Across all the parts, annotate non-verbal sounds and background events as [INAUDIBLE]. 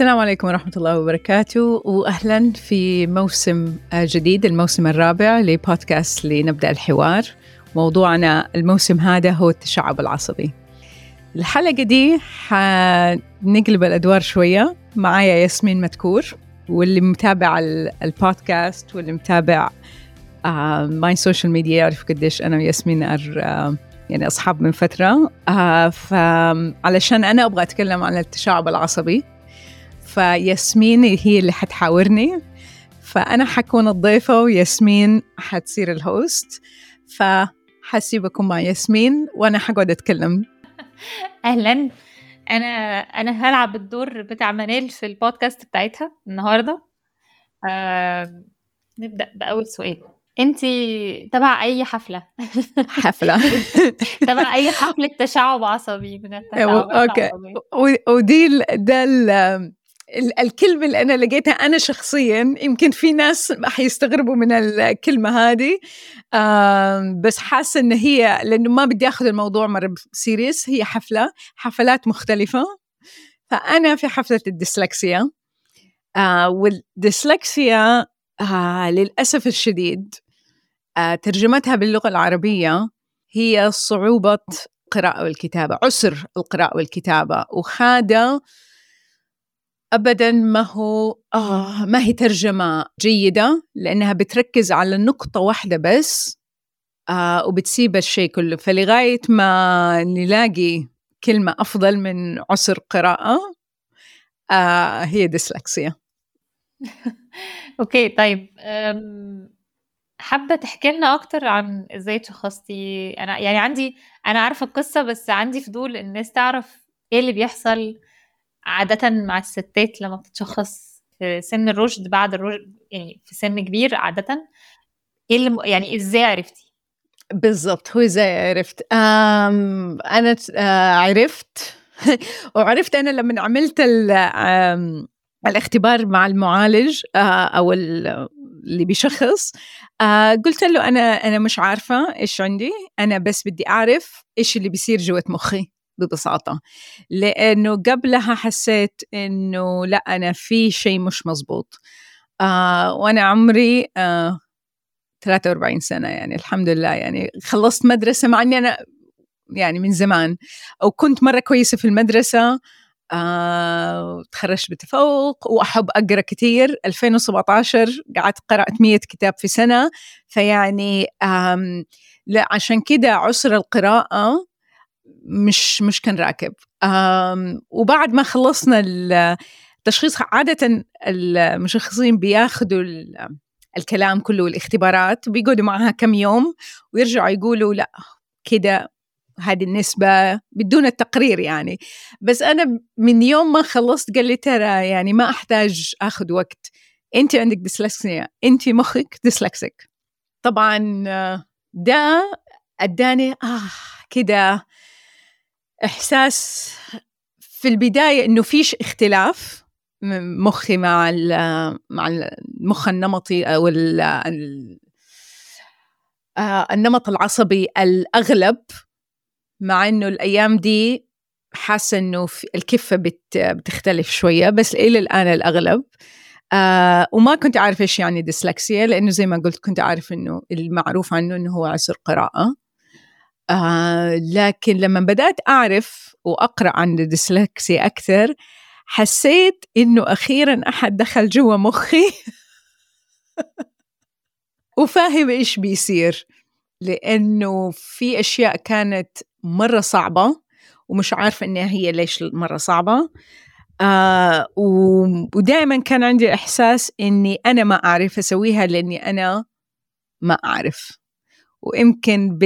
السلام عليكم ورحمة الله وبركاته وأهلا في موسم جديد الموسم الرابع لبودكاست لنبدأ الحوار. موضوعنا الموسم هذا هو التشعب العصبي. الحلقة دي حنقلب الأدوار شوية. معايا ياسمين متكور واللي متابع البودكاست واللي متابع my social media يعرف قديش أنا وياسمين آه، يعني أصحاب من فترة. آه، فعلشان أنا أبغى أتكلم عن التشعب العصبي فياسمين هي اللي حتحاورني. فأنا حكون الضيفة وياسمين حتصير الهوست فحسيبكم مع ياسمين وأنا حقعد أتكلم. أهلا. أنا أنا هلعب الدور بتاع منال في البودكاست بتاعتها النهاردة. آه نبدأ بأول سؤال. انت تبع أي حفلة؟ [LAUGHS] حفلة. [LAUGHS] تبع أي حفلة تشعب عصبي؟ من التشعب okay. ودي ده الكلمة اللي أنا لقيتها أنا شخصيا يمكن في ناس حيستغربوا من الكلمة هذه بس حاسة إن هي لأنه ما بدي أخذ الموضوع مرة serious هي حفلة حفلات مختلفة. فأنا في حفلة الديسلكسيا آه، والديسلكسيا آه، للأسف الشديد آه، ترجمتها باللغة العربية هي صعوبة القراءة والكتابة عسر القراءة والكتابة وهذا ابدا ما هو آه ما هي ترجمة جيدة لأنها بتركز على نقطة واحدة بس آه وبتسيب الشيء كله. فلغاية ما نلاقي كلمة أفضل من عسر قراءة آه هي ديسلكسيا. [LAUGHS] أوكي طيب حابة تحكي لنا أكتر عن إزاي تشخصتي أنا يعني عندي أنا عارفة القصة بس عندي فضول الناس تعرف إيه اللي بيحصل عادة مع الستات لما بتتشخص في سن الرشد بعد الرشد يعني في سن كبير عادة إيه اللي يعني إزاي عرفتي؟ بالضبط هو إزاي عرفت؟ أنا آه، عرفت [LAUGHS] وعرفت أنا لما عملت الاختبار مع المعالج آه، أو اللي بيشخص آه، قلت له أنا أنا مش عارفة إيش عندي أنا بس بدي أعرف إيش اللي بيصير جوة مخي ببساطة لأنه قبلها حسيت إنه لأ أنا في شيء مش مزبوط آه وأنا عمري آه 43 سنة يعني الحمد لله يعني. خلصت مدرسة مع إني أنا يعني من زمان أو كنت مرة كويسة في المدرسة آه، تخرجت بتفوق وأحب أقرأ كثير 2017 قعدت قرأت 100 كتاب في سنة. فيعني لا عشان كده عسر القراءة مش مش كان راكب. وبعد ما خلصنا التشخيص عادة المشخصين بياخذوا الكلام كله والاختبارات بيقعدوا معها كم يوم ويرجعوا يقولوا لا كده هذه النسبة بدون التقرير يعني. بس أنا من يوم ما خلصت قال لي ترى يعني ما أحتاج أخذ وقت. أنت عندك ديسلكسيا. أنت مخك ديسلكسيك. طبعا ده أداني آه كده إحساس في البداية إنه فيش اختلاف مخي مع مع المخ النمطي أو آه، النمط العصبي الأغلب مع إنه الأيام دي حاسة إنه الكفة بتختلف شوية بس إلى الآن الأغلب. آه وما كنت عارفه إيش يعني ديسلكسيا لأنه زي ما قلت كنت عارف إنه المعروف عنه إنه هو عسر قراءة. آه لكن لما بدأت أعرف وأقرأ عن الديسلكسي أكثر حسيت إنه أخيرا أحد دخل جوا مخي [LAUGHS] وفاهم إيش بيصير لأنه في أشياء كانت مرة صعبة ومش عارفة إنها هي ليش مرة صعبة آه ودائما كان عندي إحساس إني أنا ما أعرف أسويها لأني أنا ما أعرف. ويمكن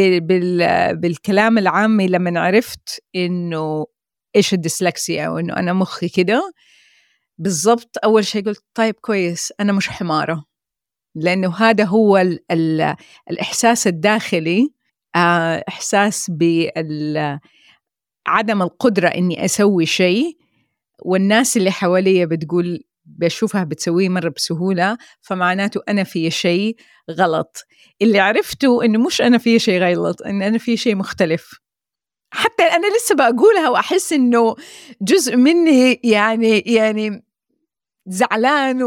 بالكلام العامي لما عرفت إنه إيش الديسلكسيا وإنه أنا مخي كده بالضبط أول شيء قلت طيب كويس أنا مش حمارة. لأنه هذا هو ال ال الإحساس الداخلي آه، إحساس بعدم القدرة إني أسوي شيء والناس اللي حواليا بتقول بشوفها بتسويه مرة بسهولة فمعناته أنا في شيء غلط. اللي عرفته إنه مش أنا في شيء غلط إن أنا في شيء مختلف. حتى أنا لسه بقولها وأحس إنه جزء مني يعني يعني زعلان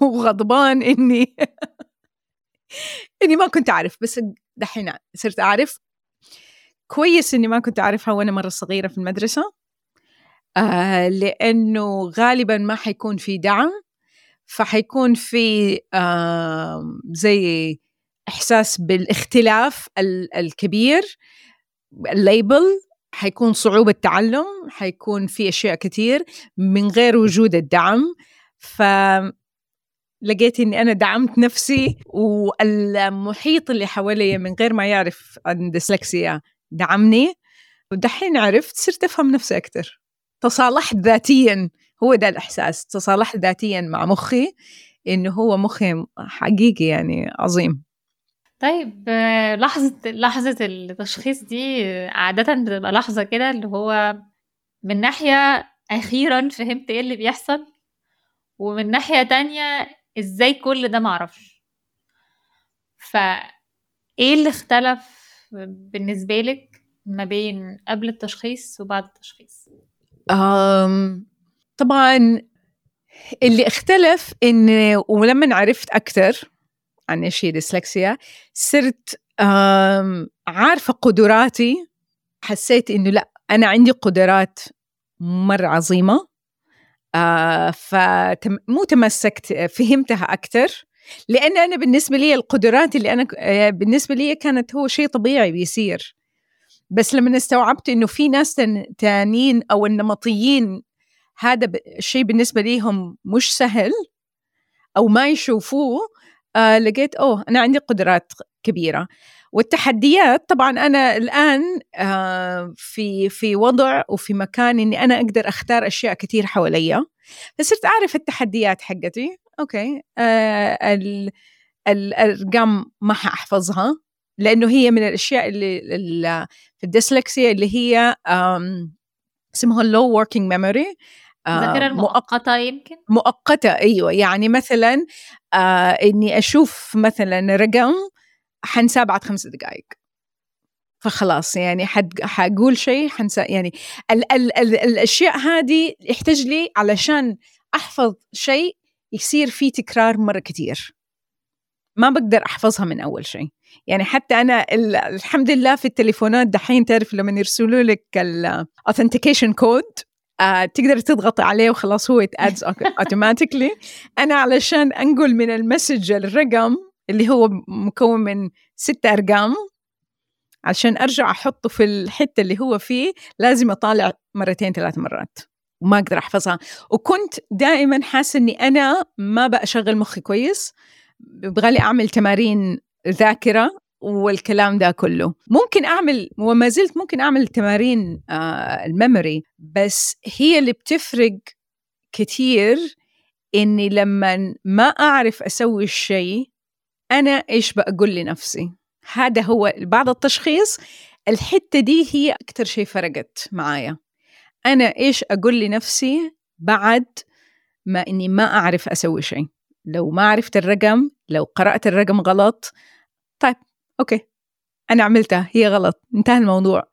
وغضبان إني [LAUGHS] إني ما كنت أعرف. بس دحين صرت أعرف. كويس إني ما كنت أعرفها وأنا مرة صغيرة في المدرسة. آه لأنه غالبا ما حيكون في دعم فحيكون في زي إحساس بالاختلاف الكبير الليبل حيكون صعوبة تعلم حيكون في أشياء كثير من غير وجود الدعم. ف لقيت إني أنا دعمت نفسي والمحيط اللي حوالي من غير ما يعرف عن ديسلكسيا دعمني ودحين عرفت صرت أفهم نفسي أكثر تصالحت ذاتيا هو ده الإحساس. تصالحت ذاتيا مع مخي إنه هو مخي حقيقي يعني عظيم. طيب لحظة لحظة التشخيص دي عادةً بتبقى لحظة كده اللي هو من ناحية أخيرًا فهمت إيه اللي بيحصل، ومن ناحية تانية إزاي كل ده معرفش. فإيه اللي اختلف بالنسبة لِك ما بين قبل التشخيص وبعد التشخيص؟ طبعًا اللي اختلف إن ولمّا عرفت أكتر عن إيش هي ديسلكسيا صرت عارفة قدراتي. حسيت إنه لأ أنا عندي قدرات مرة عظيمة. آه فمو تمسكت فهمتها أكثر. لأن أنا بالنسبة لي القدرات اللي أنا آه، بالنسبة لي كانت هو شيء طبيعي بيصير. بس لما استوعبت إنه في ناس تانيين أو النمطيين هذا الشيء بالنسبة ليهم مش سهل أو ما يشوفوه آه لقيت أوه أنا عندي قدرات كبيرة. والتحديات طبعا أنا الآن آه في في وضع وفي مكان إني أنا أقدر أختار أشياء كثير حواليا. فصرت أعرف التحديات حقتي okay آه الأرقام ما حأحفظها. لأنه هي من الأشياء اللي, في الديسلكسيا اللي هي اسمها ال low working memory المؤقتة يمكن؟ مؤقتة أيوة. يعني مثلا آه إني أشوف مثلا رقم حنساه بعد خمس دقائق فخلاص يعني حد حقول شيء حنسى يعني ال ال ال الأشياء هذه يحتاج لي علشان أحفظ شيء يصير فيه تكرار مرة كثير ما بقدر أحفظها من أول شيء. يعني حتى أنا الحمد لله في التليفونات دحين تعرف لما يرسلوا لك ال authentication code آه تقدر تضغط عليه وخلاص هو it adds automatically [LAUGHS] أنا علشان أنقل من ال message الرقم اللي هو مكون من ست أرقام عشان أرجع أحطه في الحتة اللي هو فيه لازم أطالع مرتين ثلاث مرات. وما أقدر أحفظها. وكنت دائما حاسة إني أنا ما بشغل مخي كويس. يبغى لي أعمل تمارين ذاكرة والكلام ده كله. ممكن أعمل وما زلت ممكن أعمل تمارين آه ال memory بس هي اللي بتفرق كثير إني لما ما أعرف أسوي الشيء أنا إيش بقول لنفسي. هذا هو بعد التشخيص. الحتة دي هي أكثر شيء فرقت معايا. أنا إيش أقول لنفسي بعد ما إني ما أعرف أسوي شيء. لو ما عرفت الرقم لو قرأت الرقم غلط طيب أوكي أنا عملتها هي غلط انتهى الموضوع.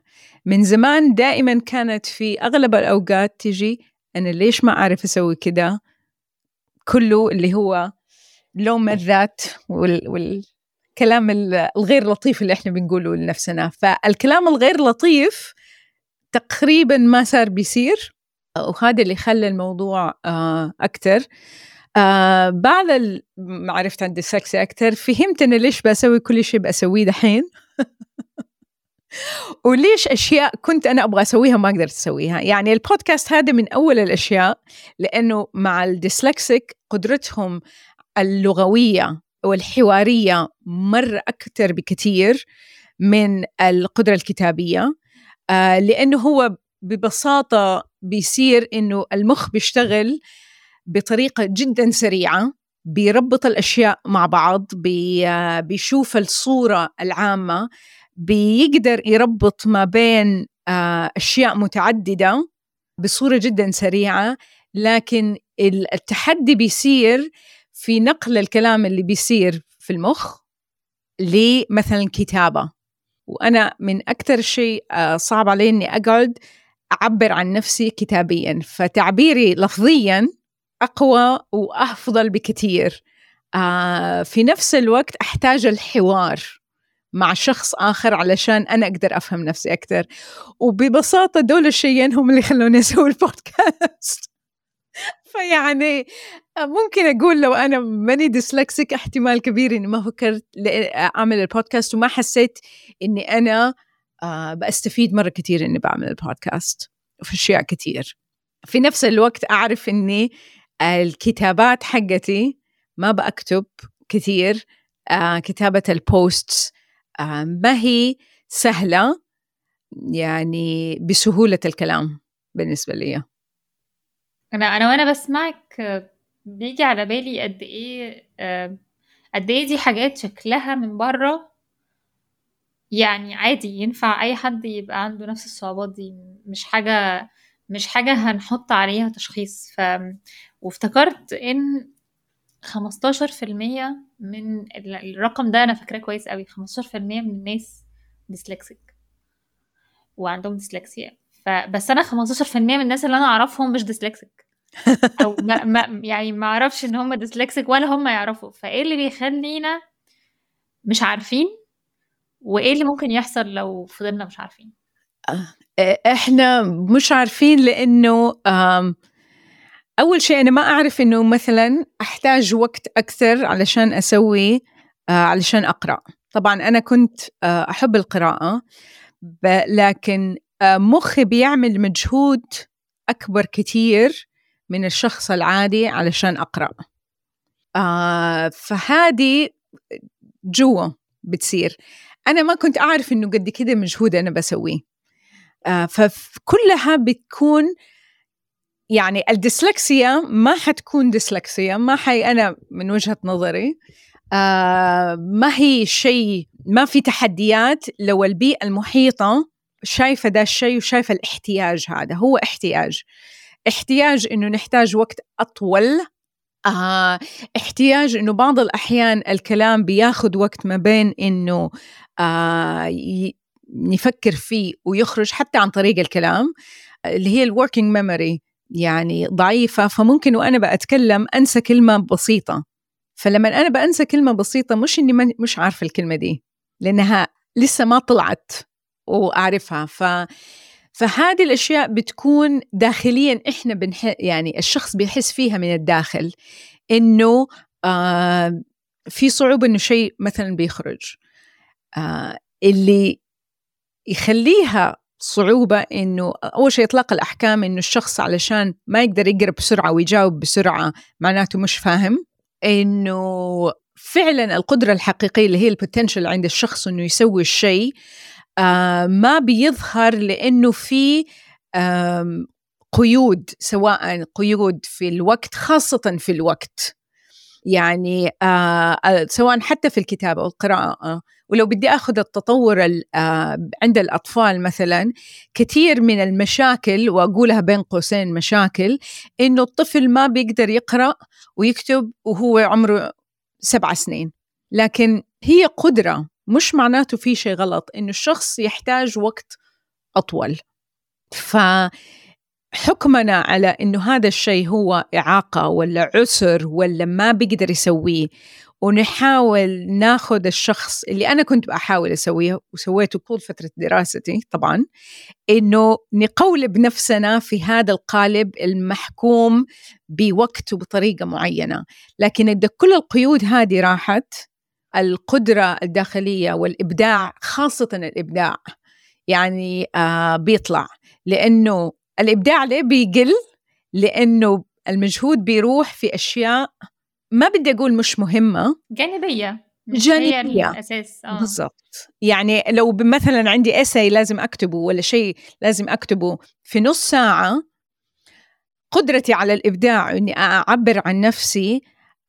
من زمان دائما كانت في أغلب الأوقات تجي أنا ليش ما أعرف أسوي كده؟ كله اللي هو لوم الذات وال, والكلام الغير لطيف اللي إحنا بنقوله لنفسنا. فالكلام الغير لطيف تقريبا ما صار بيصير وهذا اللي خلى الموضوع آه، أكثر آه بعد ما عرفت عندي سكس أكثر فهمت أنا ليش بسوي كل شيء بسويه دحين؟ [LAUGHS] وليش أشياء كنت أنا أبغى أسويها ما قدرت أسويها؟ يعني البودكاست هذا من أول الأشياء لأنه مع الديسلكسيك قدرتهم اللغوية والحوارية مرة أكثر بكثير من القدرة الكتابية. آه لأنه هو ببساطة بيصير إنه المخ بيشتغل بطريقة جدا سريعة بيربط الأشياء مع بعض بي بيشوف الصورة العامة بيقدر يربط ما بين آه أشياء متعددة بصورة جدا سريعة لكن التحدي بيصير في نقل الكلام اللي بيصير في المخ لمثلا كتابة. وأنا من أكثر شيء آه، صعب علي إني أقعد أعبر عن نفسي كتابيا. فتعبيري لفظيا أقوى وأفضل بكثير. آه في نفس الوقت أحتاج الحوار مع شخص آخر علشان أنا أقدر أفهم نفسي أكثر. وببساطة دول الشيئين هم اللي خلوني أسوي البودكاست. [LAUGHS] فيعني ممكن أقول لو أنا ماني dyslexic احتمال كبير إني ما فكرت أعمل البودكاست وما حسيت إني أنا آه بستفيد مرة كثير إني بعمل البودكاست. وفي أشياء كثير. في نفس الوقت أعرف إني الكتابات حقتي ما بكتب كثير آه كتابة البوستس آه ما هي سهلة يعني بسهولة الكلام بالنسبة لي. أنا أنا وأنا بسمعك بيجي على بالي قد إيه آه قد إيه دي حاجات شكلها من بره يعني عادي ينفع أي حد يبقى عنده نفس الصعوبات دي مش حاجة مش حاجة هنحط عليها تشخيص. ف وافتكرت إن 15% من الرقم ده أنا فاكراه كويس قوي 15% من الناس dyslexic وعندهم ديسلكسيا فبس أنا 15% من الناس اللي أنا أعرفهم مش dyslexic أو ما ما يعني ما أعرفش إن هم dyslexic ولا هم يعرفوا. فإيه اللي بيخلينا مش عارفين؟ وإيه اللي ممكن يحصل لو فضلنا مش عارفين؟ إحنا مش عارفين لأنه أول شيء أنا ما أعرف إنه مثلا أحتاج وقت أكثر علشان أسوي آه، علشان أقرأ. طبعا أنا كنت آه، أحب القراءة لكن مخي بيعمل مجهود أكبر كثير من الشخص العادي علشان أقرأ. فهذه جوا بتصير. أنا ما كنت أعرف إنه قد كده مجهود أنا بسويه. آه، فكلها بتكون يعني الديسلكسيا ما حتكون ديسلكسيا ما حي أنا من وجهة نظري. آه ما هي شيء ما في تحديات لو البيئة المحيطة شايفة ده الشيء وشايفة الاحتياج هذا هو احتياج. احتياج إنه نحتاج وقت أطول. آه احتياج إنه بعض الأحيان الكلام بياخذ وقت ما بين إنه آه نفكر فيه ويخرج حتى عن طريق الكلام اللي هي ال working memory يعني ضعيفة فممكن وأنا بأتكلم أنسى كلمة بسيطة. فلما أنا بأنسى كلمة بسيطة مش إني مش عارفة الكلمة دي لأنها لسه ما طلعت وأعرفها. ف فهذه الأشياء بتكون داخليا إحنا بنح... يعني الشخص بيحس فيها من الداخل إنه آه في صعوبة إنه شيء مثلا بيخرج. آه اللي يخليها صعوبة إنه أول شيء إطلاق الأحكام إنه الشخص علشان ما يقدر يقرأ بسرعة ويجاوب بسرعة معناته مش فاهم. إنه فعلا القدرة الحقيقية اللي هي البوتنشل عند الشخص إنه يسوي الشيء آه ما بيظهر لأنه في آه قيود سواء قيود في الوقت خاصة في الوقت. يعني آه سواء حتى في الكتابة والقراءة ولو بدي آخذ التطور آه، عند الأطفال مثلا كثير من المشاكل وأقولها بين قوسين مشاكل إنه الطفل ما بيقدر يقرأ ويكتب وهو عمره سبع سنين. لكن هي قدرة مش معناته في شيء غلط إنه الشخص يحتاج وقت أطول. ف حكمنا على إنه هذا الشيء هو إعاقة ولا عسر ولا ما بيقدر يسويه. ونحاول ناخذ الشخص اللي أنا كنت بحاول أسويه وسويته طول فترة دراستي طبعا إنه نقولب نفسنا في هذا القالب المحكوم بوقت وبطريقة معينة. لكن إذا كل القيود هذه راحت القدرة الداخلية والإبداع خاصة الإبداع يعني آه بيطلع. لأنه الإبداع ليه بيقل؟ لأنه المجهود بيروح في أشياء ما بدي أقول مش مهمة. جانبية. هي الأساس. آه. بالضبط. يعني لو مثلا عندي اساي لازم أكتبه ولا شيء لازم أكتبه في نص ساعة قدرتي على الإبداع إني أعبر عن نفسي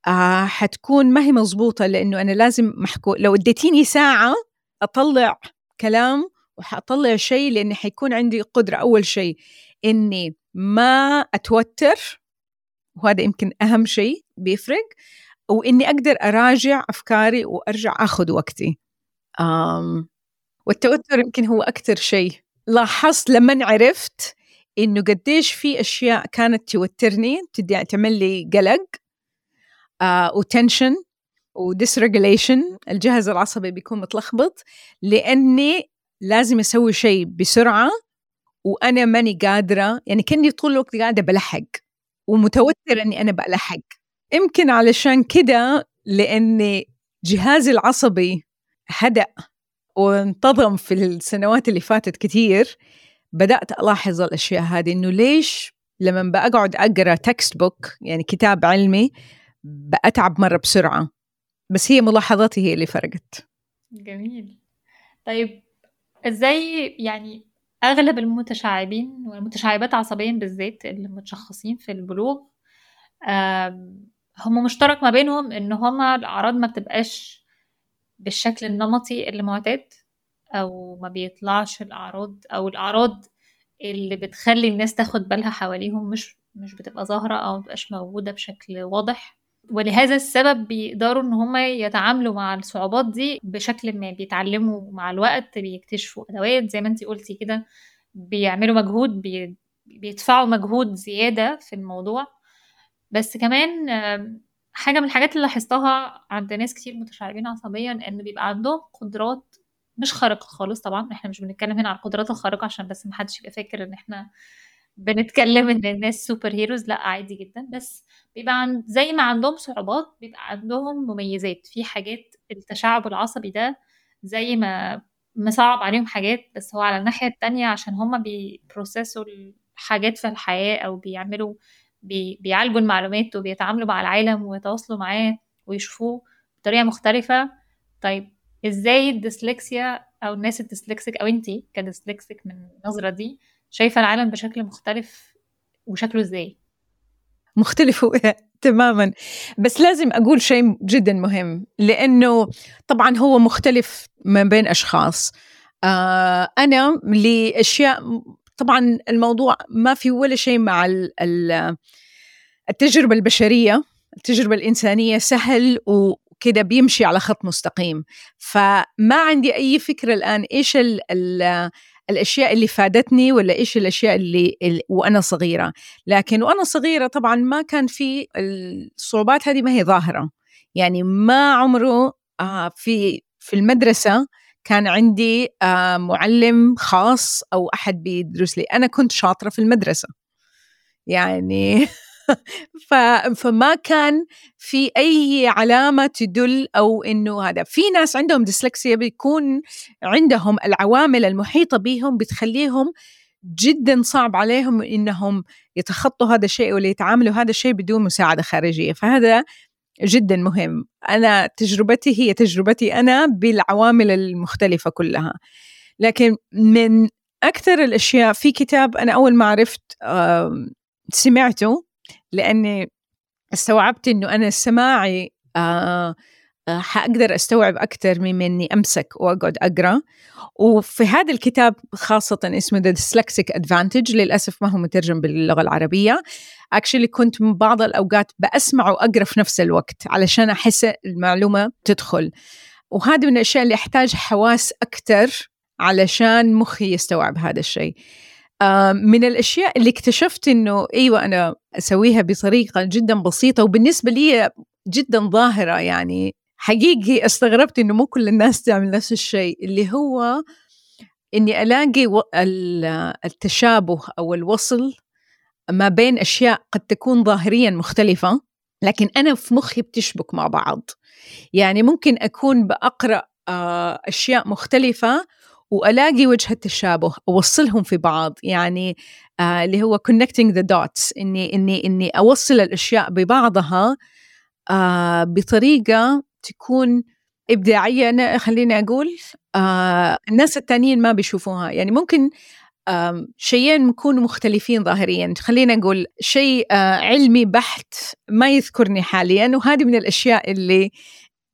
آه حتكون ما هي مزبوطه لأنه أنا لازم محكو لو اديتيني ساعة أطلع كلام وحأطلع شيء لأني حيكون عندي قدرة أول شيء إني ما أتوتر وهذا يمكن أهم شيء بيفرق وإني أقدر أراجع أفكاري وأرجع آخذ وقتي. أم والتوتر يمكن هو أكثر شيء. لاحظت لما عرفت إنه قديش في أشياء كانت توترني تعمل لي قلق آه و tension و dysregulation الجهاز العصبي بيكون متلخبط لأني لازم أسوي شيء بسرعة وأنا ماني قادرة يعني كأني طول الوقت قاعدة بلحق. ومتوتره إني أنا بلحق يمكن علشان كده لاني جهازي العصبي هدأ وانتظم في السنوات اللي فاتت كثير بدأت ألاحظ الأشياء هذه إنه ليش لما بقعد أقرأ textbook يعني كتاب علمي بأتعب مرة بسرعة. بس هي ملاحظاتي هي اللي فرقت. جميل. طيب إزاي يعني أغلب المتشعبين والمتشعبات عصبيا بالذات اللي متشخصين في البلوغ هم مشترك ما بينهم إن هما الأعراض ما بتبقاش بالشكل النمطي اللي معتاد أو ما بيطلعش الأعراض أو الأعراض اللي بتخلي الناس تاخد بالها حواليهم مش مش بتبقى ظاهرة أو مبقاش موجودة بشكل واضح. ولهذا السبب بيقدروا إن هم يتعاملوا مع الصعوبات دي بشكل ما بيتعلموا مع الوقت بيكتشفوا أدوات زي ما انتي قلتي كده بيعملوا مجهود بي بيدفعوا مجهود زيادة في الموضوع. بس كمان حاجة من الحاجات اللي لاحظتها عند ناس كتير متشعبين عصبيا إن بيبقى عندهم قدرات مش خارقة خالص طبعا إحنا مش بنتكلم هنا عن القدرات الخارقة عشان بس محدش يبقى فاكر إن إحنا بنتكلم إن الناس سوبر هيروز لأ عادي جدا. بس بيبقى عند زي ما عندهم صعوبات بيبقى عندهم مميزات. في حاجات التشعب العصبي ده زي ما مصعب عليهم حاجات بس هو على الناحية التانية عشان هما بي process وا الحاجات في الحياة أو بيعملوا بي بيعالجوا المعلومات وبيتعاملوا مع العالم ويتواصلوا معاه ويشوفوه بطريقة مختلفة. طيب إزاي الديسلكسيا أو الناس ال dyslexic أو أنتي ك dyslexic من النظرة دي شايفة العالم بشكل مختلف وشكله إزاي؟ مختلف [LAUGHS] تماما. بس لازم أقول شيء جدا مهم لأنه طبعا هو مختلف ما بين أشخاص. آه أنا لأشياء طبعا الموضوع ما في ولا شيء مع التجربة البشرية. التجربة الإنسانية سهل وكذا بيمشي على خط مستقيم. فما عندي أي فكرة الآن إيش ال ال الأشياء اللي فادتني ولا إيش الأشياء اللي, اللي وأنا صغيرة. لكن وأنا صغيرة طبعا ما كان في الصعوبات هذه ما هي ظاهرة. يعني ما عمره آه في في المدرسة كان عندي آه معلم خاص أو أحد بيدرس لي. أنا كنت شاطرة في المدرسة. يعني. [LAUGHS] [LAUGHS] فما كان في أي علامة تدل أو إنه هذا. في ناس عندهم ديسلكسيا بيكون عندهم العوامل المحيطة بهم بتخليهم جدا صعب عليهم إنهم يتخطوا هذا الشيء ولا يتعاملوا هذا الشيء بدون مساعدة خارجية. فهذا جدا مهم. أنا تجربتي هي تجربتي أنا بالعوامل المختلفة كلها. لكن من أكثر الأشياء في كتاب أنا أول ما عرفت سمعته لأني استوعبت إنه أنا سماعي آه آه حأقدر أستوعب أكثر من إني أمسك وأقعد أقرأ. وفي هذا الكتاب خاصة اسمه The Dyslexic Advantage للأسف ما هو مترجم باللغة العربية. اكشلي كنت بعض الأوقات بأسمع وأقرأ في نفس الوقت علشان أحس المعلومة تدخل. وهذا من الأشياء اللي أحتاج حواس أكثر علشان مخي يستوعب هذا الشيء. من الأشياء اللي اكتشفت إنه أيوه أنا أسويها بطريقة جدا بسيطة وبالنسبة لي جدا ظاهرة يعني. حقيقي استغربت إنه مو كل الناس تعمل نفس الشيء اللي هو إني ألاقي التشابه أو الوصل ما بين أشياء قد تكون ظاهريا مختلفة لكن أنا في مخي بتشبك مع بعض. يعني ممكن أكون بقرا آه، أشياء مختلفة وألاقي وجه التشابه أوصلهم في بعض. يعني آه اللي هو connecting the dots إني إني إني أوصل الأشياء ببعضها آه بطريقة تكون إبداعية. أنا خليني أقول آه الناس التانيين ما بيشوفوها. يعني ممكن آه شيئين يكونوا مختلفين ظاهريا. خلينا نقول شيء آه علمي بحت ما يذكرني حاليا. وهذه من الأشياء اللي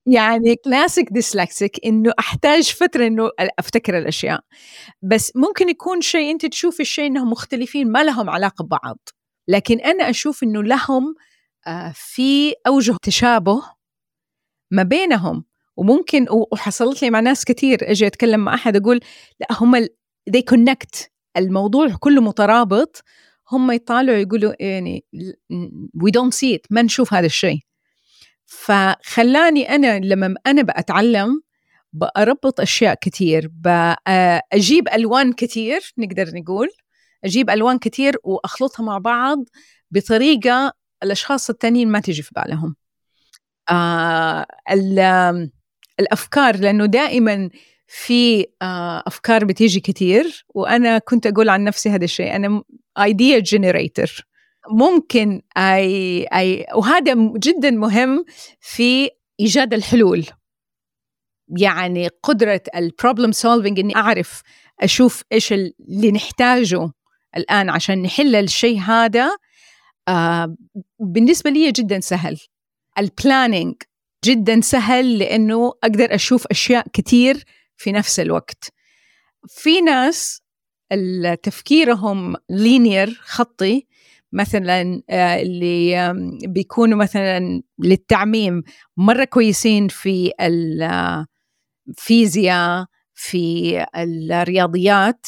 يعني كلاسيك ديسلكسيك إنه أحتاج فترة إنه أفتكر الأشياء. بس ممكن يكون شيء أنت تشوف الشيء إنهم مختلفين ما لهم علاقة ببعض. لكن أنا أشوف إنه لهم آه، في أوجه تشابه ما بينهم. وممكن وحصلت لي مع ناس كثير أجي أتكلم مع أحد أقول لا هم they connect. الموضوع كله مترابط. هم يطالعوا يقولوا يعني we don't see ما نشوف هذا الشيء. فخلاني أنا لما أنا بأتعلم بأربط أشياء كثير بأجيب ألوان كثير نقدر نقول أجيب ألوان كثير وأخلطها مع بعض بطريقة الأشخاص التانيين ما تجي في بالهم. آه الأفكار لأنه دائما في آه أفكار بتيجي كثير وأنا كنت أقول عن نفسي هذا الشيء أنا idea generator ممكن أي أي وهذا جدا مهم في إيجاد الحلول. يعني قدرة ال problem solving إني أعرف أشوف إيش اللي نحتاجه الآن عشان نحل الشيء هذا آه بالنسبة لي جدا سهل. ال planning جدا سهل لأنه أقدر أشوف أشياء كثير في نفس الوقت. في ناس تفكيرهم linear خطي مثلا آه، اللي بيكونوا مثلا للتعميم مرة كويسين في الفيزياء في الرياضيات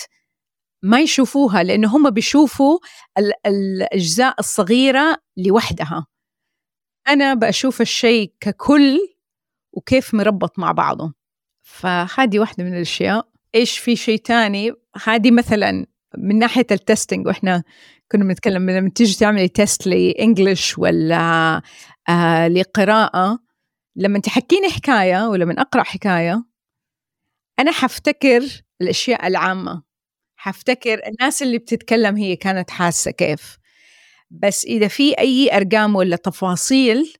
ما يشوفوها لأنه هم بيشوفوا الأجزاء الصغيرة لوحدها. أنا بشوف الشيء ككل وكيف مربط مع بعضه. فهذه واحدة من الأشياء. إيش في شيء تاني؟ هذه مثلا من ناحية التستنج وإحنا كنا بنتكلم لما تيجي تعملي تيست لإنجلش ولا آه لقراءة لما تحكيني حكاية ولما أقرأ حكاية أنا حفتكر الأشياء العامة. حفتكر الناس اللي بتتكلم هي كانت حاسة كيف. بس إذا في أي أرقام ولا تفاصيل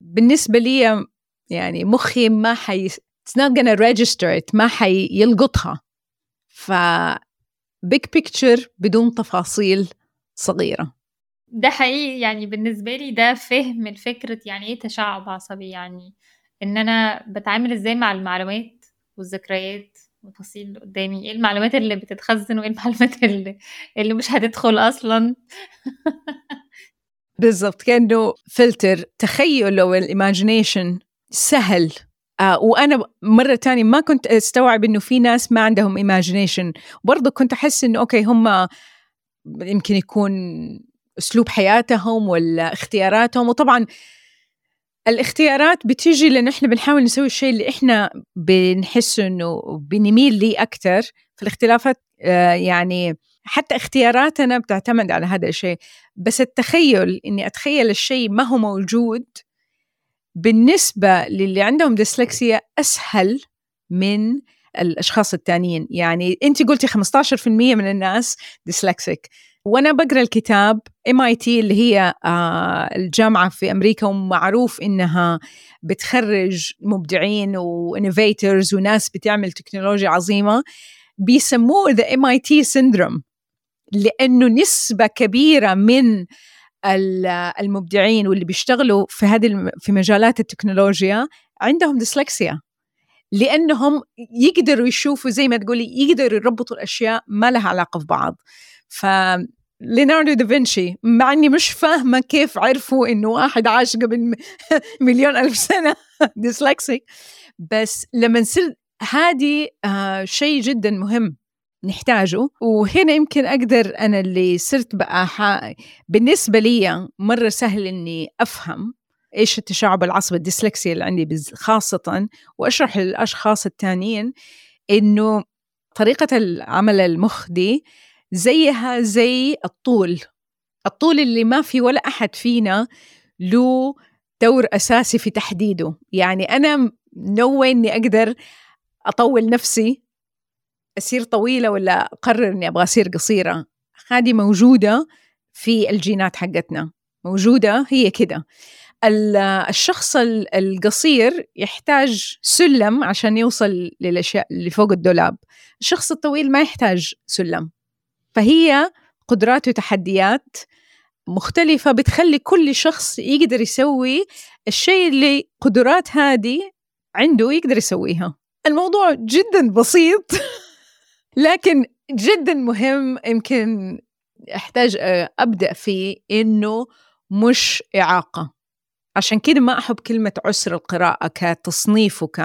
بالنسبة لي يعني مخي ما حي it's not gonna register it ما حيلقطها. ف big picture بدون تفاصيل. صغيرة. ده حقيقي يعني بالنسبة لي ده فهم الفكرة يعني إيه تشعب عصبي يعني إن أنا بتعامل إزاي مع المعلومات والذكريات والتفاصيل قدامي إيه المعلومات اللي بتتخزن وإيه المعلومات [LAUGHS] اللي, اللي مش هتدخل أصلا؟ [LAUGHS] بالضبط كأنه فلتر. تخيل لو ال imagination سهل. آه وأنا مرة تانية ما كنت أستوعب إنه في ناس ما عندهم imagination برضه كنت أحس إنه أوكي هم يمكن يكون أسلوب حياتهم ولا اختياراتهم. وطبعا الاختيارات بتيجي لأن إحنا بنحاول نسوي الشيء اللي إحنا بنحس إنه بنميل ليه أكثر فالاختلافات آه يعني حتى اختياراتنا بتعتمد على هذا الشيء. بس التخيل إني أتخيل الشيء ما هو موجود بالنسبة للي عندهم ديسلكسيا أسهل من الأشخاص التانيين. يعني أنت قلتي 15% من الناس dyslexic وأنا بقرأ الكتاب MIT اللي هي آه الجامعة في أمريكا ومعروف إنها بتخرج مبدعين و innovators وناس بتعمل تكنولوجيا عظيمة. بيسموه the MIT syndrome لأنه نسبة كبيرة من المبدعين واللي بيشتغلوا في هذه في مجالات التكنولوجيا عندهم ديسلكسيا لأنهم يقدروا يشوفوا زي ما تقولي يقدروا يربطوا الأشياء ما لها علاقة في بعض ف ليوناردو دافنشي مع إني مش فاهمة كيف عرفوا إنه واحد عاش قبل [LAUGHS] مليون ألف سنة [LAUGHS] dyslexic بس لما نصير هذه آه شيء جدا مهم نحتاجه. وهنا يمكن أقدر أنا اللي صرت بقى بالنسبة لي مرة سهل إني أفهم. إيش التشعب العصبي الديسلكسيا اللي عندي خاصة وأشرح للأشخاص التانيين إنه طريقة العمل المخ دي زيها زي الطول. الطول اللي ما في ولا أحد فينا له دور أساسي في تحديده. يعني أنا نو إني أقدر أطول نفسي أصير طويلة ولا أقرر إني أبغى أصير قصيرة. هذه موجودة في الجينات حقتنا. موجودة هي كده. الشخص القصير يحتاج سلم عشان يوصل للأشياء اللي فوق الدولاب. الشخص الطويل ما يحتاج سلم. فهي قدرات وتحديات مختلفة بتخلي كل شخص يقدر يسوي الشيء اللي قدرات هذه عنده يقدر يسويها. الموضوع جدا بسيط [LAUGHS] لكن جدا مهم يمكن أحتاج آه، أبدأ فيه إنه مش إعاقة. عشان كده ما أحب كلمة عسر القراءة كتصنيف وك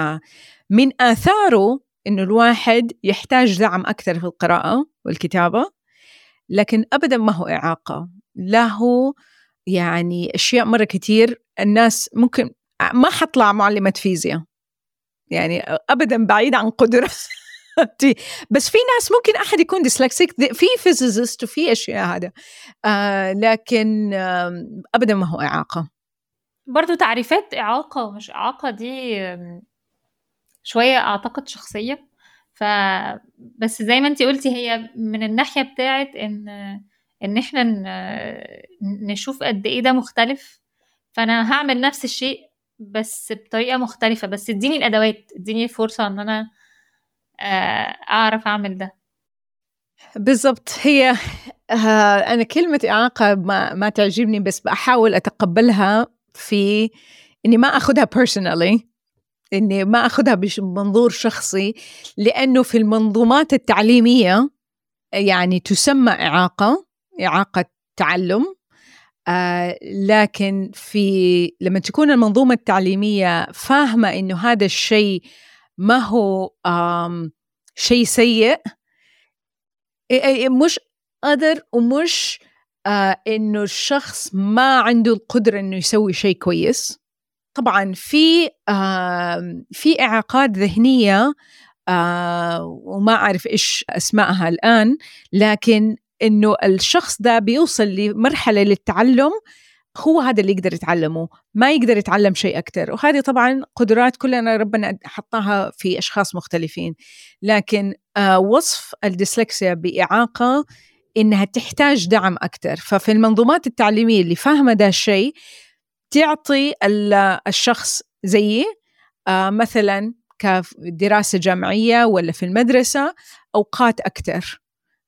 من آثاره إنه الواحد يحتاج دعم أكثر في القراءة والكتابة لكن ابدا ما هو إعاقة. له يعني أشياء مرة كتير الناس ممكن ما حطلع معلمة فيزياء. يعني ابدا بعيد عن قدره [LAUGHS] بس في ناس ممكن أحد يكون dyslexic في physicist وفي أشياء هذا. آه لكن آه ابدا ما هو إعاقة. برضو تعريفات إعاقة ومش إعاقة دي شوية أعتقد شخصية. ف بس زي ما انت قلتي هي من الناحية بتاعت إن إن إحنا نشوف قد إيه ده مختلف. فأنا هعمل نفس الشيء بس بطريقة مختلفة. بس اديني الأدوات اديني فرصة إن أنا آه، أعرف أعمل ده. بالضبط. هي آه، أنا كلمة إعاقة ما ما تعجبني بس بحاول أتقبلها في إني ما أخذها personally إني ما أخذها بمنظور شخصي لأنه في المنظومات التعليمية يعني تسمى إعاقة إعاقة تعلم آه لكن في لما تكون المنظومة التعليمية فاهمة إنه هذا الشيء ما هو شيء سيء مش قدر ومش آه إنه الشخص ما عنده القدرة إنه يسوي شيء كويس. طبعا في آه في إعاقات ذهنية آه وما أعرف إيش أسمائها الآن لكن إنه الشخص ده بيوصل لمرحلة للتعلم هو هذا اللي يقدر يتعلمه ما يقدر يتعلم شيء أكثر وهذه طبعا قدرات كلنا ربنا حطها في أشخاص مختلفين. لكن آه وصف الديسلكسيا بإعاقة إنها تحتاج دعم أكثر ففي المنظومات التعليمية اللي فاهمة ده الشيء تعطي الشخص زيي آه مثلا كدراسة جامعية ولا في المدرسة أوقات أكثر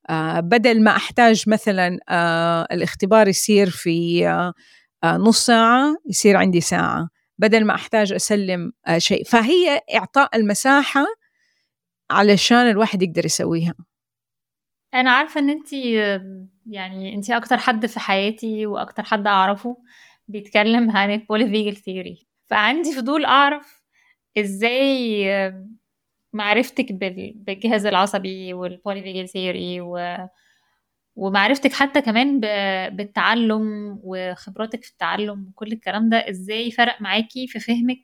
آه بدل ما أحتاج مثلا آه الاختبار يصير في نص ساعة يصير عندي ساعة. بدل ما أحتاج أسلم آه، شيء. فهي إعطاء المساحة علشان الواحد يقدر يسويها. أنا عارفة إن أنت يعني أنت أكتر حد في حياتي وأكتر حد أعرفه بيتكلم عن ال polyvagal theory فعندي فضول أعرف إزاي معرفتك بالجهاز العصبي وال polyvagal theory و ومعرفتك حتى كمان بالتعلم وخبراتك في التعلم وكل الكلام ده إزاي فرق معاكي في فهمك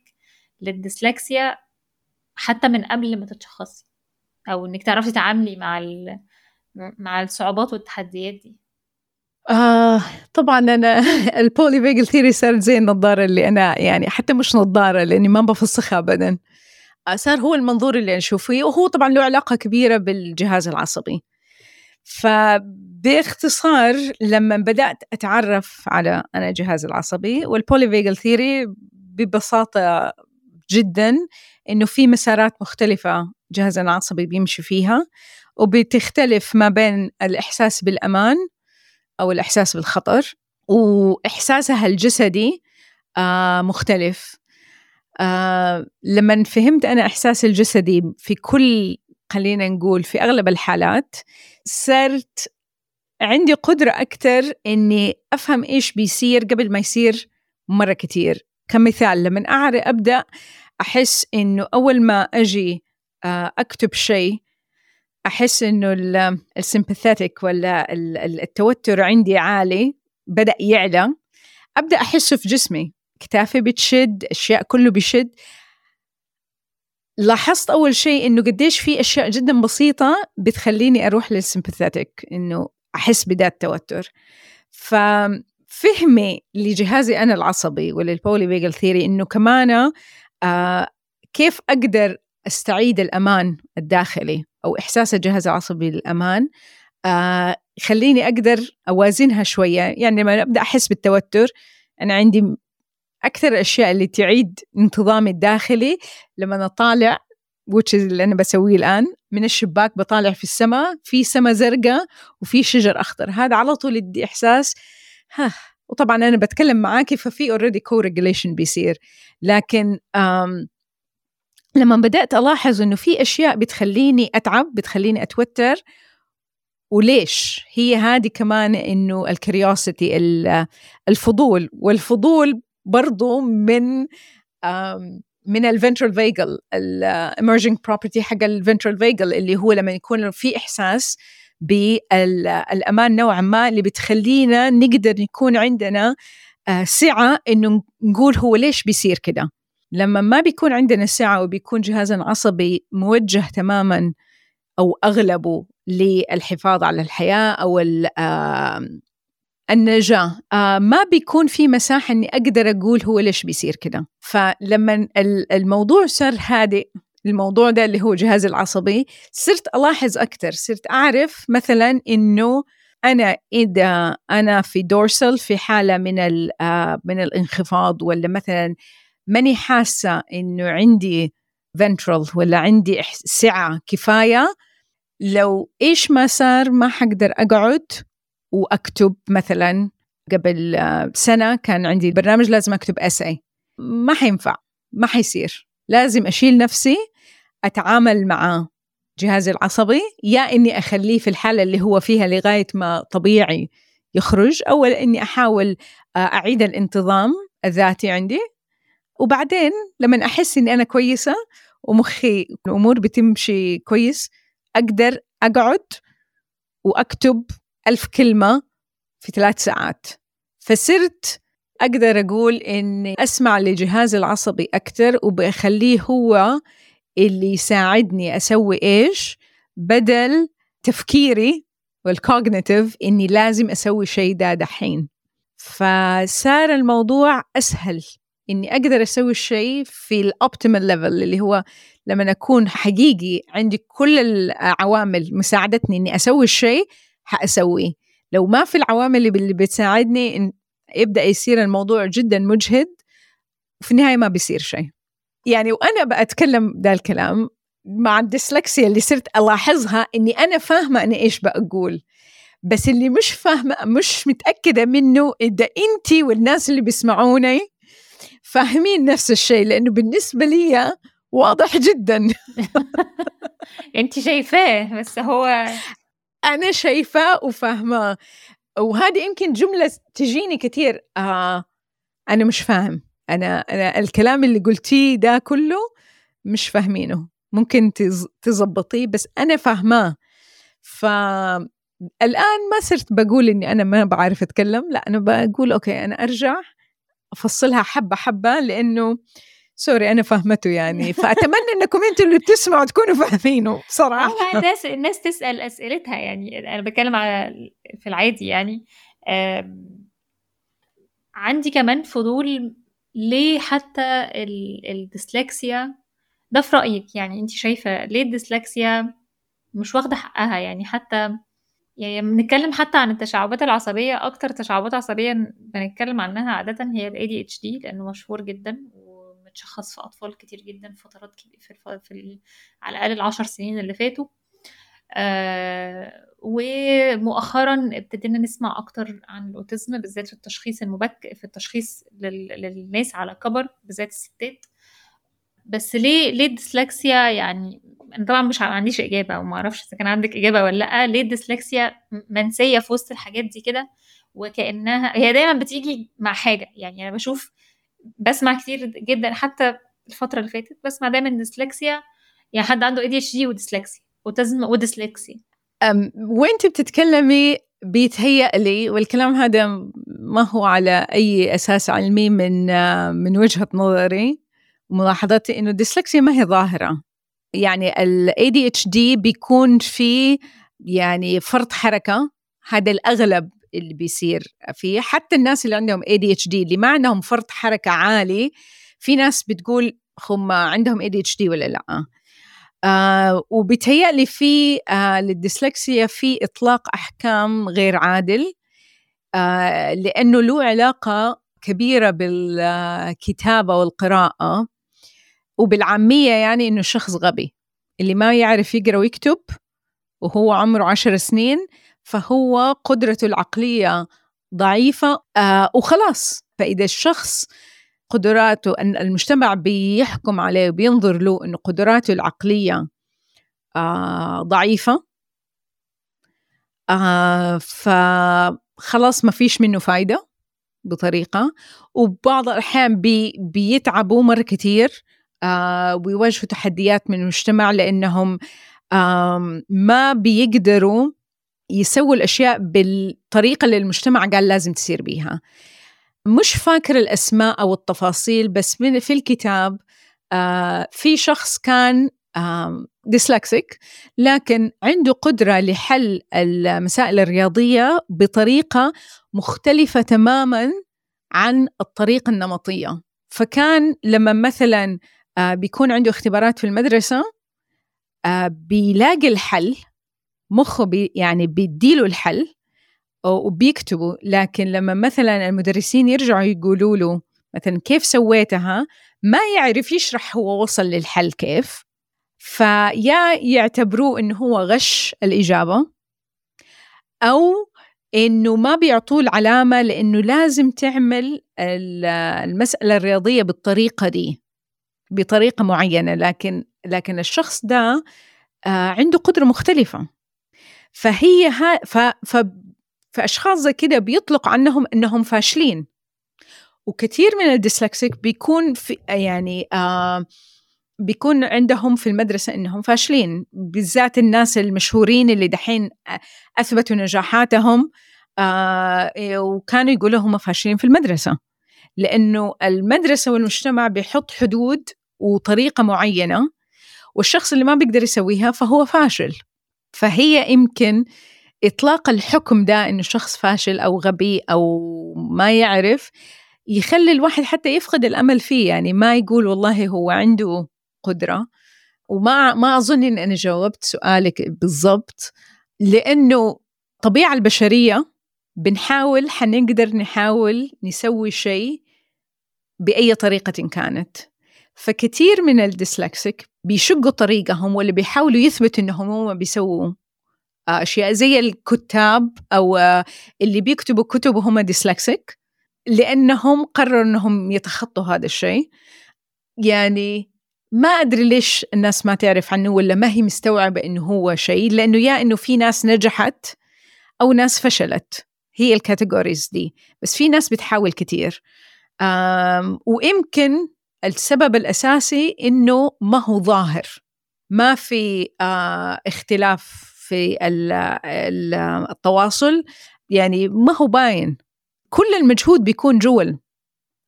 للديسلكسيا حتى من قبل ما تتشخصي؟ أو إنك تعرفي تتعاملي مع مع الصعوبات والتحديات دي. آه طبعا أنا ال polyvagal theory صار زي النظارة اللي أنا يعني حتى مش نظارة لأني ما بفسخها ابدا. آه، صار هو المنظور اللي نشوفه وهو طبعا له علاقة كبيرة بالجهاز العصبي. فباختصار لما بدأت أتعرف على أنا الجهاز العصبي وال polyvagal theory ببساطة جدا إنه في مسارات مختلفة جهاز العصبي بيمشي فيها. وبتختلف ما بين الإحساس بالأمان أو الإحساس بالخطر وإحساسها الجسدي آه مختلف. آه لما فهمت أنا إحساس الجسدي في كل خلينا نقول في أغلب الحالات صرت عندي قدرة أكثر إني أفهم إيش بيصير قبل ما يصير مرة كتير. كمثال لما أعرف أبدأ أحس إنه أول ما أجي آه، أكتب شيء أحس إنه السمباثيتك ولا التوتر عندي عالي بدأ يعلى. أبدأ أحسه في جسمي. كتافي بتشد أشياء كله بشد لاحظت أول شيء إنه قديش في أشياء جدا بسيطة بتخليني أروح للسمباثيتك إنه أحس بدا التوتر ففهمي لجهازي أنا العصبي وللبولي بيجل ثيري إنه كمان آه كيف أقدر أستعيد الأمان الداخلي أو إحساس الجهاز العصبي للأمان آه خليني أقدر أوازنها شوية. يعني لما أبدأ أحس بالتوتر أنا عندي أكثر الأشياء اللي تعيد انتظامي الداخلي لما اطالع which اللي أنا بسويه الآن من الشباك بطالع في السماء في سماء زرقاء وفي شجر أخضر. هذا على طول يدي إحساس ها وطبعا أنا بتكلم معاكي ففي already co بيصير. لكن لما بدأت ألاحظ إنه في أشياء بتخليني أتعب بتخليني أتوتر وليش؟ هي هذه كمان إنه ال curiosity الفضول والفضول برضو من من ال ventral vagal ال emerging property حق ال ventral vagal اللي هو لما يكون في إحساس بالامان نوعا ما اللي بتخلينا نقدر يكون عندنا آه، سعة إنه نقول هو ليش بيصير كده. لما ما بيكون عندنا سعة وبيكون جهازنا العصبي موجه تماما أو أغلبه للحفاظ على الحياة أو النجاة آه ما بيكون في مساحة إني أقدر أقول هو ليش بيصير كده. فلما الموضوع صار هادئ الموضوع ده اللي هو جهاز العصبي صرت ألاحظ أكثر صرت أعرف مثلا إنه أنا إذا أنا في دورسل في حالة من آه من الانخفاض ولا مثلا ماني حاسة إنه عندي ventral ولا عندي سعة كفاية. لو إيش ما صار ما حقدر أقعد وأكتب مثلا قبل سنة كان عندي برنامج لازم أكتب اساي ما حينفع ما حيصير. لازم أشيل نفسي أتعامل مع جهازي العصبي يا إني أخليه في الحالة اللي هو فيها لغاية ما طبيعي يخرج أو إني أحاول أعيد الانتظام الذاتي عندي. وبعدين لما أحس إني أنا كويسة ومخي الأمور بتمشي كويس أقدر أقعد وأكتب ألف كلمة في ثلاث ساعات. فصرت أقدر أقول إني أسمع لجهازي العصبي أكثر وبخليه هو اللي يساعدني أسوي إيش بدل تفكيري وال cognitive إني لازم أسوي شيء ده دحين. فصار الموضوع أسهل. إني أقدر أسوي الشيء في ال optimal level اللي هو لما أكون حقيقي عندي كل العوامل مساعدتني إني أسوي الشيء حأسويه. لو ما في العوامل اللي بتساعدني إن يبدأ يصير الموضوع جدا مجهد وفي النهاية ما بيصير شيء. يعني وأنا بأتكلم ذا الكلام مع الديسلكسيا اللي صرت ألاحظها إني أنا فاهمة أنا إيش بقول. بس اللي مش فاهمة مش متأكدة منه إذا أنت والناس اللي بيسمعوني فاهمين نفس الشيء لأنه بالنسبة لي واضح جدا. [LAUGHS] أنت شايفاه بس هو أنا شايفاه وفاهماه وهذه يمكن جملة تجيني كثير آه أنا مش فاهم. أنا أنا الكلام اللي قلتيه ده كله مش فاهمينه. ممكن تزبطيه بس أنا فاهماه فالآن ما صرت بقول إني أنا ما بعرف أتكلم. لا أنا بقول أوكي أنا أرجع. أفصلها حبة حبة لأنه sorry أنا فهمته يعني فأتمنى إنكم أنتم اللي بتسمعوا تكونوا فاهمينه بصراحة. الناس الناس تسأل أسئلتها يعني أنا بتكلم على في العادي يعني. عندي كمان فضول ليه حتى الديسلكسيا؟ ده في رأيك يعني أنت شايفة ليه الديسلكسيا مش واخدة حقها يعني حتى يعني بنتكلم حتى عن التشعبات العصبية أكتر تشعبات عصبية بنتكلم عنها عادة هي ال ADHD لأنه مشهور جدا بتشخص في أطفال كتير جدا في فترات في. في ال... على الأقل العشر سنين اللي فاتوا آه ومؤخرا ابتدينا نسمع أكتر عن الأوتيزم بالذات في التشخيص المبكر في التشخيص لل... للناس على كبر بالذات الستات بس ليه ليه الديسلكسيا يعني أنا طبعا مش عنديش إجابة وما أعرفش إذا كان عندك إجابة ولا لأ. ليه الديسلكسيا منسية في وسط الحاجات دي كده؟ وكأنها هي دايما بتيجي مع حاجة. يعني أنا بشوف بسمع كتير جدا حتى الفترة اللي فاتت بسمع دايما ديسلكسيا يعني حد عنده ADHD وديسلكسيا autism وديسلكسيا. وأنت بتتكلمي بيتهيأ لي والكلام هذا ما هو على أي أساس علمي من من وجهة نظري. وملاحظاتي إنه الديسلكسيا ما هي ظاهرة. يعني ال ADHD بيكون في يعني فرط حركة هذا الأغلب اللي بيصير فيه. حتى الناس اللي عندهم ADHD اللي ما عندهم فرط حركة عالي في ناس بتقول هم عندهم ADHD ولا لا. آه وبيتهيألي في آه للديسلكسيا في إطلاق أحكام غير عادل. آه لأنه له علاقة كبيرة بالكتابة والقراءة. وبالعامية يعني إنه شخص غبي. اللي ما يعرف يقرأ ويكتب وهو عمره عشر سنين فهو قدرته العقلية ضعيفة آه وخلاص. فإذا الشخص قدراته أن المجتمع بيحكم عليه وبينظر له أنه قدراته العقلية آه ضعيفة آه فخلاص ما فيش منه فايدة بطريقة. وبعض الأحيان بي بيتعبوا مرة كتير. ويواجهوا تحديات من المجتمع لأنهم آه ما بيقدروا يسووا الأشياء بالطريقة اللي المجتمع قال لازم تصير بيها. مش فاكر الأسماء أو التفاصيل بس من في الكتاب آه في شخص كان آه ديسلكسيك لكن عنده قدرة لحل المسائل الرياضية بطريقة مختلفة تماما عن الطريقة النمطية. فكان لما مثلا آه بيكون عنده اختبارات في المدرسة. آه بيلاقي الحل مخه بي يعني بيديله الحل وبيكتبوا لكن لما مثلا المدرسين يرجعوا يقولوا له مثلا كيف سويتها؟ ما يعرف يشرح هو وصل للحل كيف. فيا يعتبروه إنه هو غش الإجابة أو إنه ما بيعطوه العلامة لإنه لازم تعمل المسألة الرياضية بالطريقة دي. بطريقة معينة لكن لكن الشخص ده آه، عنده قدرة مختلفة. فهي ها ف ف فأشخاص زي كده بيطلق عنهم إنهم فاشلين. وكثير من الديسلكسيك بيكون في يعني آه بيكون عندهم في المدرسة إنهم فاشلين. بالذات الناس المشهورين اللي دحين أثبتوا نجاحاتهم آه وكانوا يقولوا هم فاشلين في المدرسة. لأنه المدرسة والمجتمع بيحط حدود وطريقة معينة والشخص اللي ما بيقدر يسويها فهو فاشل. فهي يمكن إطلاق الحكم ده إنه شخص فاشل أو غبي أو ما يعرف يخلي الواحد حتى يفقد الأمل فيه. يعني ما يقول والله هو عنده قدرة وما ما أظن إن أنا جاوبت سؤالك بالضبط لأنه الطبيعة البشرية بنحاول حنقدر نحاول نسوي شيء بأي طريقة كانت. فكثير من ال dyslexic بيشقوا طريقهم واللي بيحاولوا يثبتوا إنهم هم بيسووا أشياء زي الكتاب أو اللي بيكتبوا كتب وهم dyslexic لأنهم قرروا إنهم يتخطوا هذا الشيء. يعني ما أدري ليش الناس ما تعرف عنه ولا ما هي مستوعبة إنه هو شيء لأنه يا إنه في ناس نجحت أو ناس فشلت. هي الكاتيجوريز دي. بس في ناس بتحاول كتير ويمكن السبب الأساسي إنه ما هو ظاهر. ما في اختلاف في التواصل. يعني ما هو باين. كل المجهود بيكون جول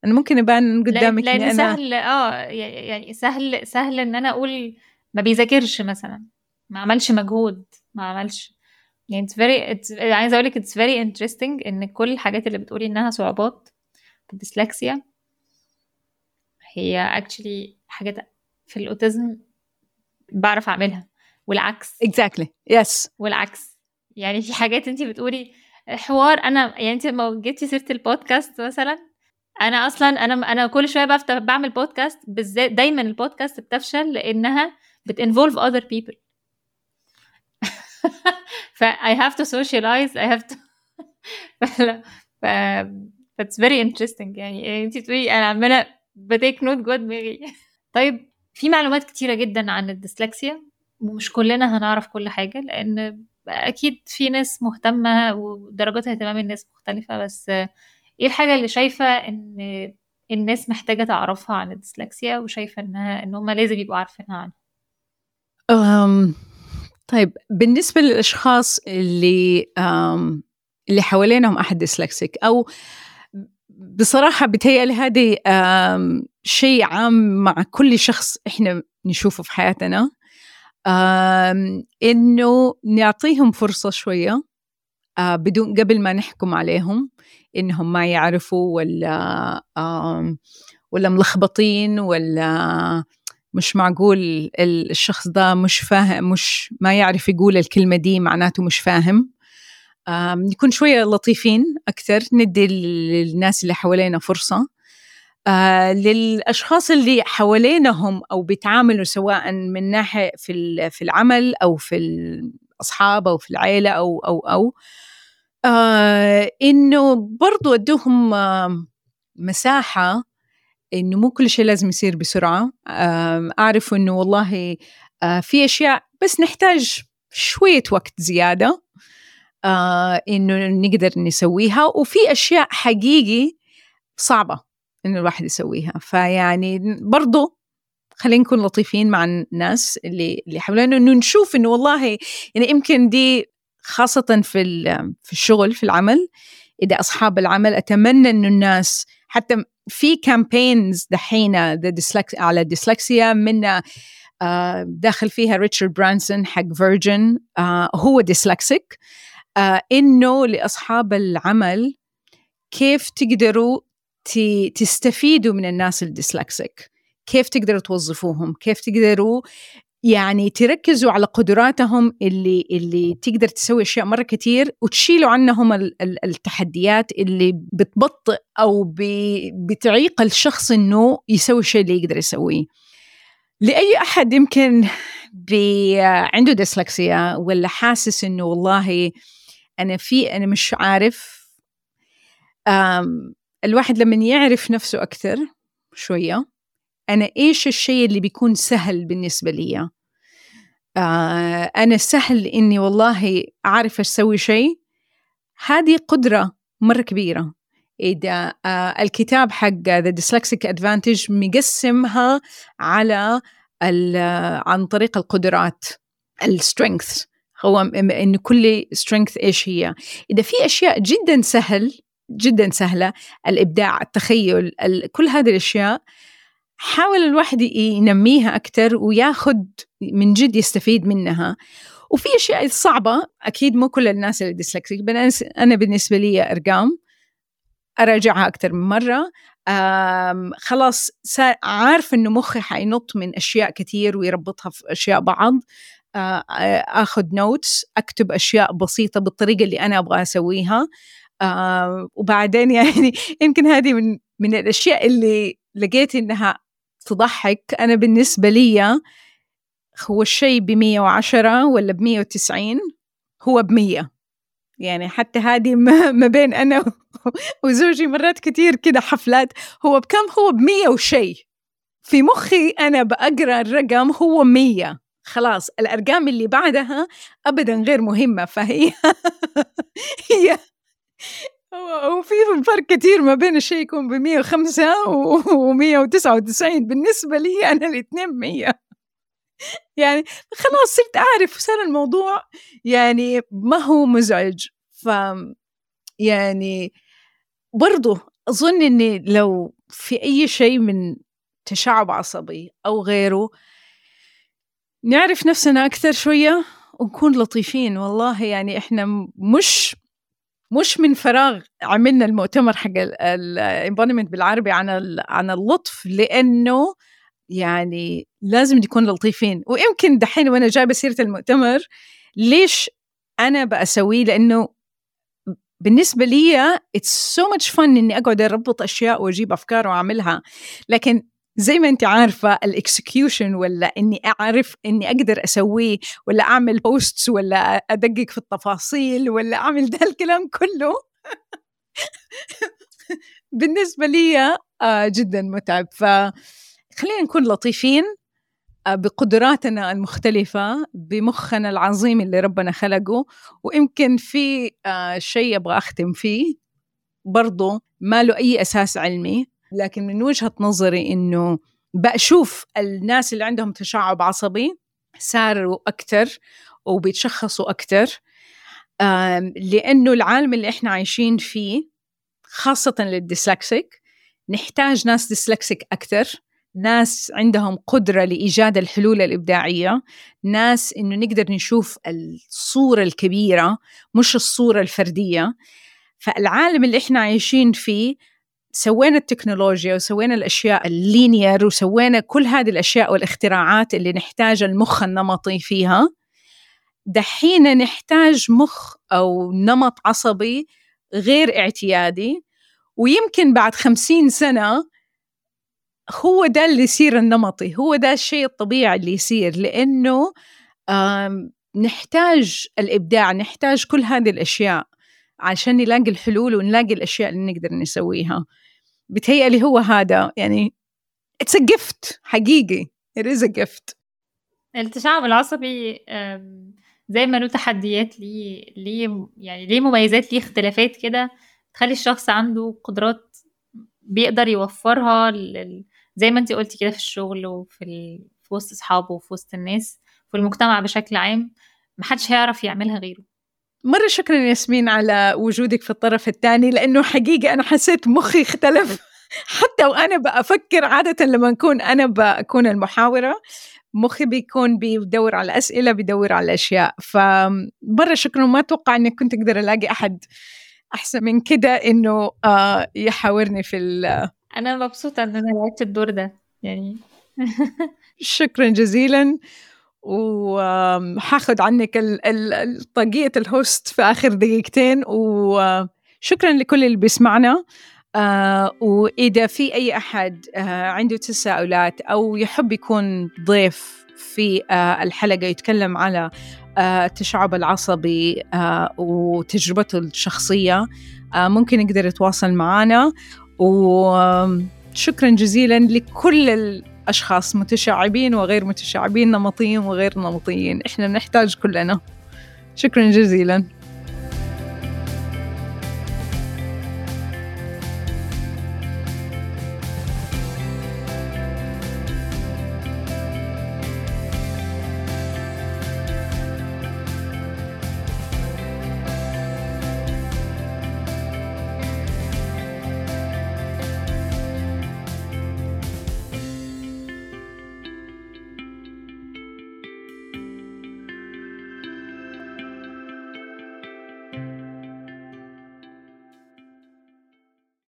أنا ممكن ابان قدامك لأن أنا سهل آه يعني سهل سهل إن أنا أقول ما بيذاكرش مثلا. ما عملش مجهود. ما عملش. يعني it's very it's عايزة أقول لك it's very interesting إن كل الحاجات اللي بتقولي إنها صعوبات الديسلكسيا هي actually حاجات في الأوتيزم بعرف أعملها. والعكس. Exactly. Yes. والعكس. يعني في حاجات انت بتقولي حوار أنا يعني انت لما جبتي سيره البودكاست مثلا أنا أصلا أنا أنا كل شوية بفتح بعمل بودكاست بالذات دايما البودكاست بتفشل لأنها بت involve other people. [LAUGHS] ف I have to socialize I have to [LAUGHS] ف it's very interesting. يعني انت تقولي أنا عمالة ب take note جوه دماغي. [LAUGHS] طيب في معلومات كتيرة جدا عن الديسلكسيا ومش كلنا هنعرف كل حاجة لأن أكيد في ناس مهتمة ودرجات اهتمام الناس مختلفة بس إيه الحاجة اللي شايفة إن الناس محتاجة تعرفها عن الديسلكسيا وشايفة إنها إن هم لازم يبقوا عارفينها عنها؟ أم طيب بالنسبة للأشخاص اللي أم اللي حوالينهم أحد ديسلكسيك أو بصراحة بتهيألي هذه شيء عام مع كل شخص إحنا نشوفه في حياتنا. إنه نعطيهم فرصة شوية آه، بدون قبل ما نحكم عليهم إنهم ما يعرفوا ولا ولا ملخبطين ولا مش معقول الشخص ده مش فاهم مش ما يعرف يقول الكلمة دي معناته مش فاهم. نكون شوية لطيفين أكثر ندي للناس اللي حوالينا فرصة. آه للأشخاص اللي حوالينهم أو بيتعاملوا سواء من ناحية في في العمل أو في الأصحاب أو في العائلة أو أو أو. آه إنه برضو أدوهم آه مساحة إنه مو كل شيء لازم يصير بسرعة. آه أعرف إنه والله آه في أشياء بس نحتاج شوية وقت زيادة. آه إنه نقدر نسويها. وفي أشياء حقيقي صعبة إنه الواحد يسويها. فيعني برضو خلينا نكون لطيفين مع الناس اللي اللي حوالينا إنه نشوف إنه والله يعني يمكن دي خاصة في في الشغل في العمل. إذا أصحاب العمل أتمنى إنه الناس حتى في campaigns دحين على الديسلكسيا من آه، داخل فيها ريتشارد برانسون حق Virgin آه، هو dyslexic آه، إنه لأصحاب العمل كيف تقدروا تستفيدوا من الناس الديسلكسيك كيف تقدروا توظفوهم كيف تقدروا يعني تركزوا على قدراتهم اللي اللي تقدر تسوي أشياء مرة كثير وتشيلوا عنهم التحديات اللي بتبطئ أو بتعيق الشخص إنه يسوي الشيء اللي يقدر يسويه. لأي أحد يمكن عنده ديسلكسيا ولا حاسس إنه والله أنا في أنا مش عارف الواحد لما يعرف نفسه أكثر شوية أنا إيش الشيء اللي بيكون سهل بالنسبة لي؟ آه أنا سهل إني والله أعرف أسوي شيء. هذه قدرة مرة كبيرة. إذا آه الكتاب حق The Dyslexic Advantage مقسمها على عن طريق القدرات ال strength هو إن كل strength إيش هي؟ إذا في أشياء جدا سهل جدا سهلة الإبداع التخيل كل هذه الأشياء حاول الواحد ينميها أكثر وياخذ من جد يستفيد منها. وفي أشياء صعبة أكيد مو كل الناس اللي dyslexic أنا بالنسبة لي أرقام أراجعها أكثر من مرة. خلاص عارف إنه مخي حينط من أشياء كثير ويربطها في أشياء بعض. آخذ نوتس أكتب أشياء بسيطة بالطريقة اللي أنا أبغى أسويها. وبعدين يعني [LAUGHS] يمكن هذه من من الأشياء اللي لقيت إنها تضحك. أنا بالنسبة لي هو الشيء ب 110 ولا ب 190 هو ب 100 يعني حتى هذه [LAUGHS] ما بين أنا [LAUGHS] وزوجي مرات كثير كده حفلات. هو بكم؟ هو ب 100 وشيء. في مخي أنا بقرأ الرقم هو 100 خلاص الأرقام اللي بعدها أبدا غير مهمة فهي [LAUGHS] هي وفي فرق كثير ما بين الشيء يكون ب 105 و 199 بالنسبة لي أنا الاثنين 100 يعني خلاص صرت أعرف صار الموضوع يعني ما هو مزعج. ف يعني برضو أظن إني لو في أي شيء من تشعب عصبي أو غيره نعرف نفسنا أكثر شوية ونكون لطيفين. والله يعني إحنا مش مش من فراغ عملنا المؤتمر حق الامبونمنت بالعربي عن عن اللطف لأنه يعني لازم نكون لطيفين. ويمكن دحين وأنا جايبة سيرة المؤتمر ليش أنا بسويه لأنه بالنسبة لي it's so much fun إني أقعد أربط أشياء وأجيب أفكار وأعملها. لكن زي ما انت عارفة ال execution ولا إني أعرف إني أقدر أسويه ولا أعمل posts ولا أدقق في التفاصيل ولا أعمل ده الكلام كله. [LAUGHS] بالنسبة لي آه، جدا متعب. فخلينا نكون لطيفين آه، بقدراتنا المختلفة بمخنا العظيم اللي ربنا خلقه. ويمكن في آه، شيء أبغى أختم فيه. برضو ما له أي أساس علمي. لكن من وجهة نظري إنه بشوف الناس اللي عندهم تشعب عصبي صاروا أكثر وبيتشخصوا أكثر لأنه العالم اللي إحنا عايشين فيه خاصة لل dyslexic نحتاج ناس dyslexic أكثر ناس عندهم قدرة لإيجاد الحلول الإبداعية ناس إنه نقدر نشوف الصورة الكبيرة مش الصورة الفردية. فالعالم اللي إحنا عايشين فيه سوينا التكنولوجيا وسوينا الأشياء ال linear وسوينا كل هذه الأشياء والاختراعات اللي نحتاج المخ النمطي فيها دحين نحتاج مخ أو نمط عصبي غير اعتيادي ويمكن بعد خمسين سنة هو ده اللي يصير النمطي هو ده الشيء الطبيعي اللي يصير لأنه نحتاج الإبداع نحتاج كل هذه الأشياء عشان نلاقي الحلول ونلاقي الأشياء اللي نقدر نسويها. بتهيألي هو هذا. يعني it's a gift حقيقي. It is a gift. التشعب العصبي زي ما له تحديات ليه ليه يعني ليه مميزات ليه اختلافات كده تخلي الشخص عنده قدرات بيقدر يوفرها لل... زي ما انت قلتي كده في الشغل وفي ال... في وسط أصحابه وفي وسط الناس في المجتمع بشكل عام محدش هيعرف يعملها غيره. مرة شكرا ياسمين على وجودك في الطرف الثاني لأنه حقيقة أنا حسيت مخي اختلف. [LAUGHS] حتى وأنا بفكر عادة لما أكون أنا بكون المحاورة مخي بيكون بيدور على أسئلة بيدور على أشياء. فمرة شكرا ما أتوقع أني كنت أقدر ألاقي أحد أحسن من كده إنه آه يحاورني في أنا مبسوطة إن أنا لعبت الدور ده يعني. [LAUGHS] شكرا جزيلا. وحاخد عنك طاقية الهوست في آخر دقيقتين. وشكرا لكل اللي بيسمعنا. آه وإذا في أي أحد آه عنده تساؤلات أو يحب يكون ضيف في آه الحلقة يتكلم على التشعب العصبي وتجربته الشخصية ممكن يقدر يتواصل معنا. وشكرا جزيلا لكل الأشخاص متشعبين وغير متشعبين نمطيين وغير نمطيين. إحنا نحتاج كلنا. شكرا جزيلا.